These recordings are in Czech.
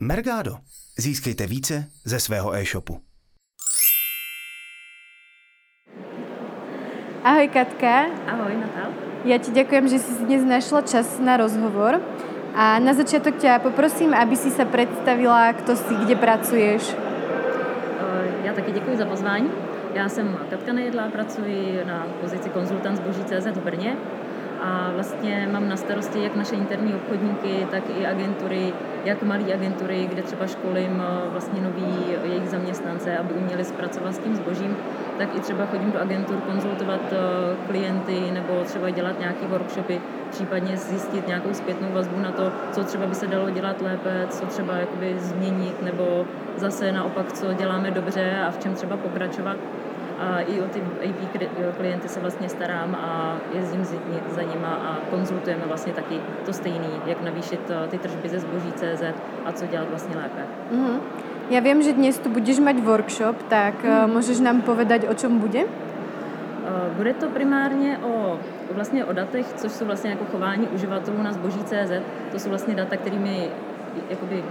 Mergado. Získejte více ze svého e-shopu. Ahoj Katka. Ahoj Natal. Ja ti ďakujem, že si dnes našla čas na rozhovor. A na začiatok ťa poprosím, aby si sa predstavila, kto si, kde pracuješ. Já taky děkuji za pozvání. Já jsem Katka Nejedlá, pracuji na pozici konzultant zboží CZ v Brně a vlastně mám na starosti jak naše interní obchodníky, tak i agentury, jak malé agentury, kde třeba školím eh, vlastně nový jejich zaměstnance, aby uměli zpracovat s tím zbožím, tak i třeba chodím do agentur konzultovat eh, klienty nebo třeba dělat nějaké workshopy, případně zjistit nějakou zpětnou vazbu na to, co třeba by se dalo dělat lépe, co třeba jakoby změnit, nebo zase naopak, co děláme dobře a v čem třeba pokračovat. A i o ty AP klienty se vlastně starám a jezdím nima a konzultujeme vlastně taky to stejný, jak navýšit eh, ty tržby ze zboží CZ a co dělat vlastně lépe. Mm-hmm. Já vím, že dnes tu budeš mať workshop, tak mm. můžeš nám povedať, o čem bude? Eh, bude to primárně o vlastně o datech, což jsou vlastně jako chování uživatelů na zboží CZ. To jsou vlastně data, kterými jakoby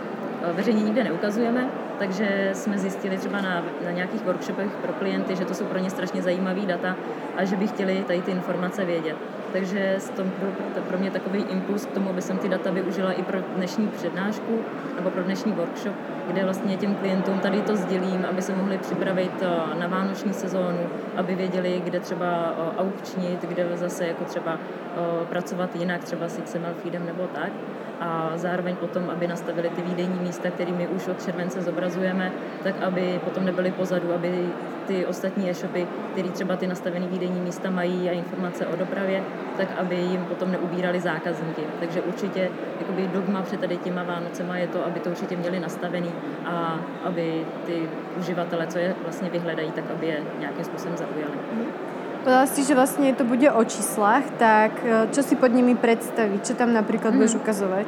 veřejně nikde neukazujeme, takže jsme zjistili třeba na, na nějakých workshopech pro klienty, že to jsou pro ně strašně zajímavé data a že by chtěli tady ty informace vědět. Takže to byl pro mě takový impuls k tomu, aby jsem ty data využila i pro dnešní přednášku nebo pro dnešní workshop, kde vlastně těm klientům tady to sdělím, aby se mohli připravit eh, na vánoční sezónu, aby věděli, kde třeba eh, aukčnit, kde zase jako třeba eh, pracovat jinak, třeba s XML feedem nebo tak. A zároveň potom, aby nastavili ty výdejní místa, kterými už od července zobrazujeme, tak aby potom nebyly pozadu, aby ty ostatní e-shopy, které třeba ty nastavené výdejní místa mají a informace o dopravě, tak aby jim potom neubírali zákazníky. Takže určitě jakoby dogma před tady těma Vánocema je to, aby to určitě měli nastavený a aby ty uživatele, co je vlastně vyhledají, tak aby je nějakým způsobem zaujali. Mm-hmm. Povedala si, že vlastne to bude o číslach, tak eh, čo si pod nimi představiť? Čo tam například hmm. budeš ukazovat?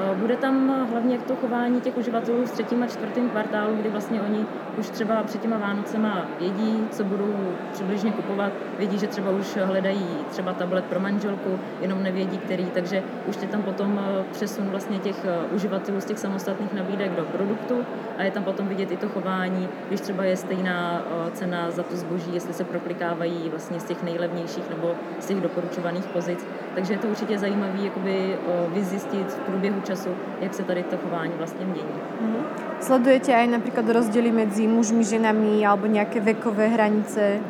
Eh, bude tam hlavně to chování těch uživatelů v třetím a čtvrtém kvartálu, kdy vlastně oni už třeba před těma Vánocema vědí, co budou přibližně kupovat, vědí, že třeba už hledají třeba tablet pro manželku, jenom nevědí který, takže už je tam potom eh, přesun vlastně těch eh, uživatelů z těch samostatných nabídek do produktu. A je tam potom vidět i to chování, když třeba je stejná cena za to zboží, jestli se proklikávají vlastně z těch nejlevnějších nebo z těch doporučovaných pozic. Takže je to určitě zajímavé jakoby vyzjistit v průběhu času, jak se tady to chování vlastně mění. Mm-hmm. Sledujete aj například rozdíly mezi mužmi, ženami alebo nějaké vekové hranice?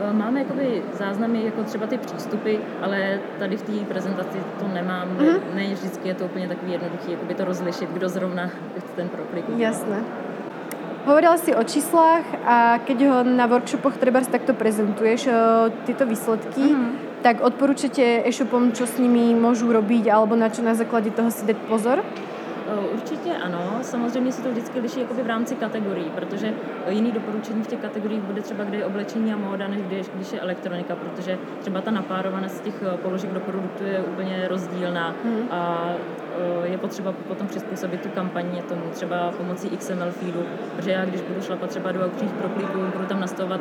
Eh, máme jakoby záznamy, jako třeba ty přístupy, ale tady v té prezentaci to nemám. Mm-hmm. Ne, ne vždycky je to úplně takový jednoduchý, jakoby to rozlišit, kdo zrovna ten proklik. Jasné. Hovorila si o číslách a keď ho na workshopoch treba takto prezentuješ, eh, tyto výsledky, mm-hmm tak odporúčate e-shopom, čo s nimi môžu robiť alebo na čo na základě toho si dať pozor? Určitě ano, samozřejmě se to vždycky liší jakoby v rámci kategorií, protože jiný doporučení v těch kategoriích bude třeba, kde je oblečení a móda, než když, když je elektronika, protože třeba ta napárovanost těch položek do produktu je úplně rozdílná hmm. a je potřeba potom přizpůsobit tu kampaně tomu třeba pomocí XML feedu, protože já když budu šlapat třeba do aukčních prokliků, budu tam nastavovat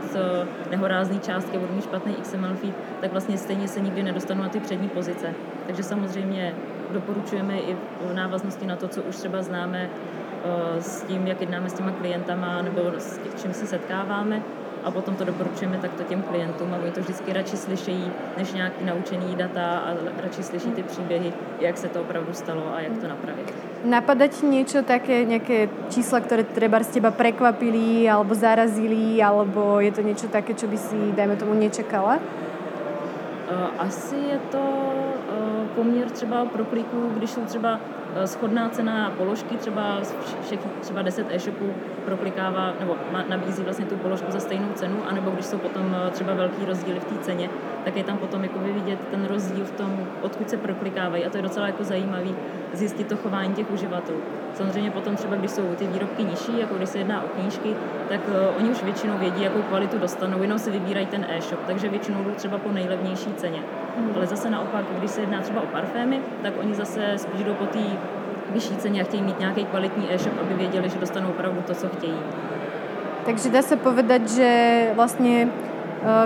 nehorázný částky, budu mít špatný XML feed, tak vlastně stejně se nikdy nedostanu na ty přední pozice. Takže samozřejmě doporučujeme i v návaznosti na to, co už třeba známe eh, s tím, jak jednáme s těma klientama nebo s čím se setkáváme a potom to doporučujeme takto těm klientům a oni to vždycky radši slyšejí, než nějaký naučený data a radši slyší ty příběhy, jak se to opravdu stalo a jak to napravit. Napadá ti něco také, nějaké čísla, které třeba z těba prekvapili alebo zarazili, alebo je to něco také, co by si, dajme tomu, nečekala? Eh, asi je to poměr třeba pro kliků, když jsou třeba eh, schodná cena položky, třeba všech, třeba 10 e-shopů proklikává nebo nabízí vlastně tu položku za stejnou cenu, anebo když jsou potom třeba velký rozdíly v té ceně, tak je tam potom jako vidět ten rozdíl v tom, odkud se proklikávají a to je docela jako zajímavý zjistit to chování těch uživatelů. Samozřejmě potom třeba, když jsou ty výrobky nižší, jako když se jedná o knížky, tak uh, oni už většinou vědí, jakou kvalitu dostanou, jenom si vybírají ten e-shop, takže většinou jdou třeba po nejlevnější ceně. Mm. Ale zase naopak, když se jedná třeba o parfémy, tak oni zase spíš jdou po té vyšší ceně a chtějí mít nějaký kvalitní e-shop, aby věděli, že dostanou opravdu to, co chtějí. Takže dá se povedať, že vlastně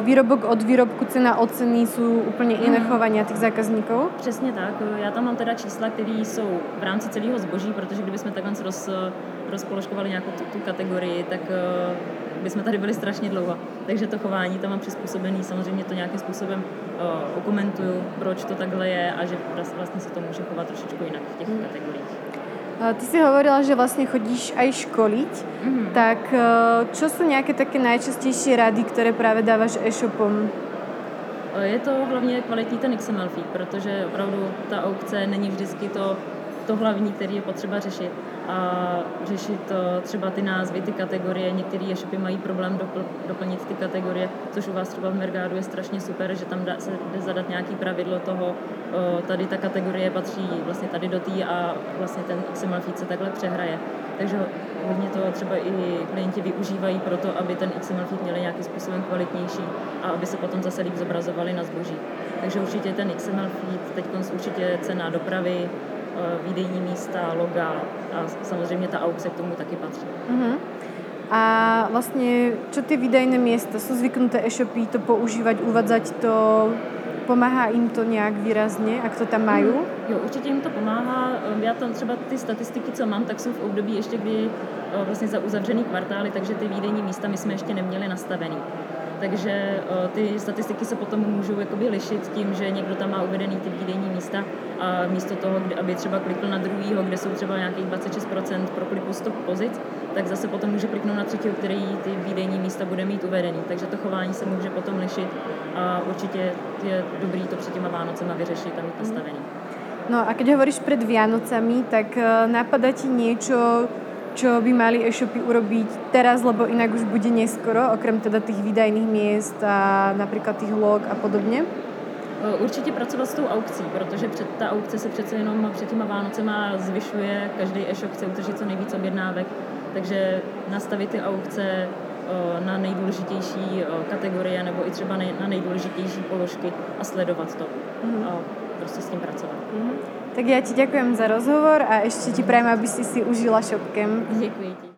výrobok od výrobku, cena od ceny jsou úplně jiné Mhm. chování těch zákazníků? Přesně tak. Já tam mám teda čísla, které jsou v rámci celého zboží, protože kdybychom takhle roz, rozpoložkovali nějakou tu, tu kategorii, tak uh, bychom tady byli strašně dlouho. Takže to chování tam mám přizpůsobený, samozřejmě to nějakým způsobem uh, okomentuju, proč to takhle je a že vlas- vlastně se to může chovat trošičku jinak v těch kategoriích. Eh, Ty si hovorila, že vlastně chodíš aj školiť, Mhm. tak eh, čo sú nejaké také najčastejšie rady, které právě dáváš e-shopom? Eh, Je to hlavně kvalitní ten XML feed, protože opravdu ta aukce není vždycky to, to hlavní, který je potřeba řešit. A řešit eh, třeba ty názvy, ty kategorie. Některé e-shopy mají problém dopl, doplnit ty kategorie, což u vás třeba v Mergádu je strašně super, že tam dá, se jde zadat nějaký pravidlo toho, eh, tady ta kategorie patří vlastně tady do té a vlastně ten XML feed se takhle přehraje. Takže hodně to třeba i klienti využívají pro to, aby ten XML feed měli nějakým způsobem kvalitnější a aby se potom zase líp zobrazovali na zboží. Takže určitě ten XML feed, teď určitě cena dopravy, výdejní místa, loga a samozřejmě ta aukce k tomu taky patří. Uh-huh. A vlastně, čo ty výdajné miesta? Sú zvyknuté e-shopy to používať, uvádzať to? Pomáhá jim to nějak výrazně, ak to tam mají? Jo, určitě jim to pomáhá. Ehm, Já tam třeba ty statistiky, co mám, tak jsou v období ještě, kdy eh, vlastně za uzavřený kvartály, takže ty výdejní místa my jsme ještě neměli nastavený. Takže eh, ty statistiky se potom můžou jakoby lišit tím, že někdo tam má uvedený ty výdejní místa a místo toho, kdy, aby třeba klikl na druhýho, kde jsou třeba nějakých 26% pro kliku 100 pozic, tak zase potom může kliknout na třetího, který ty výdejní místa bude mít uvedený. Takže to chování se může potom lišit a určitě je dobrý to před těma Vánocema vyřešit a mít nastavený. No a keď hovoríš pred Vianocami, tak eh, napadá ti niečo, čo by mali e-shopy urobiť teraz, lebo inak už bude neskoro, okrem teda tých výdajných miest a napríklad tých log a podobně? Eh, Určitě pracovat s tou aukcí, protože před, ta aukce se přece jenom před těma Vánocema zvyšuje, každý e-shop chce utržit co nejvíc objednávek, takže nastavit ty aukce eh, na nejdůležitější eh, kategorie nebo i třeba na nejdůležitější položky a sledovat to a prostě s tím pracovat. Tak já ti ďakujem za rozhovor a ešte ti prajem, aby si si užila shopkem. Děkuji ti.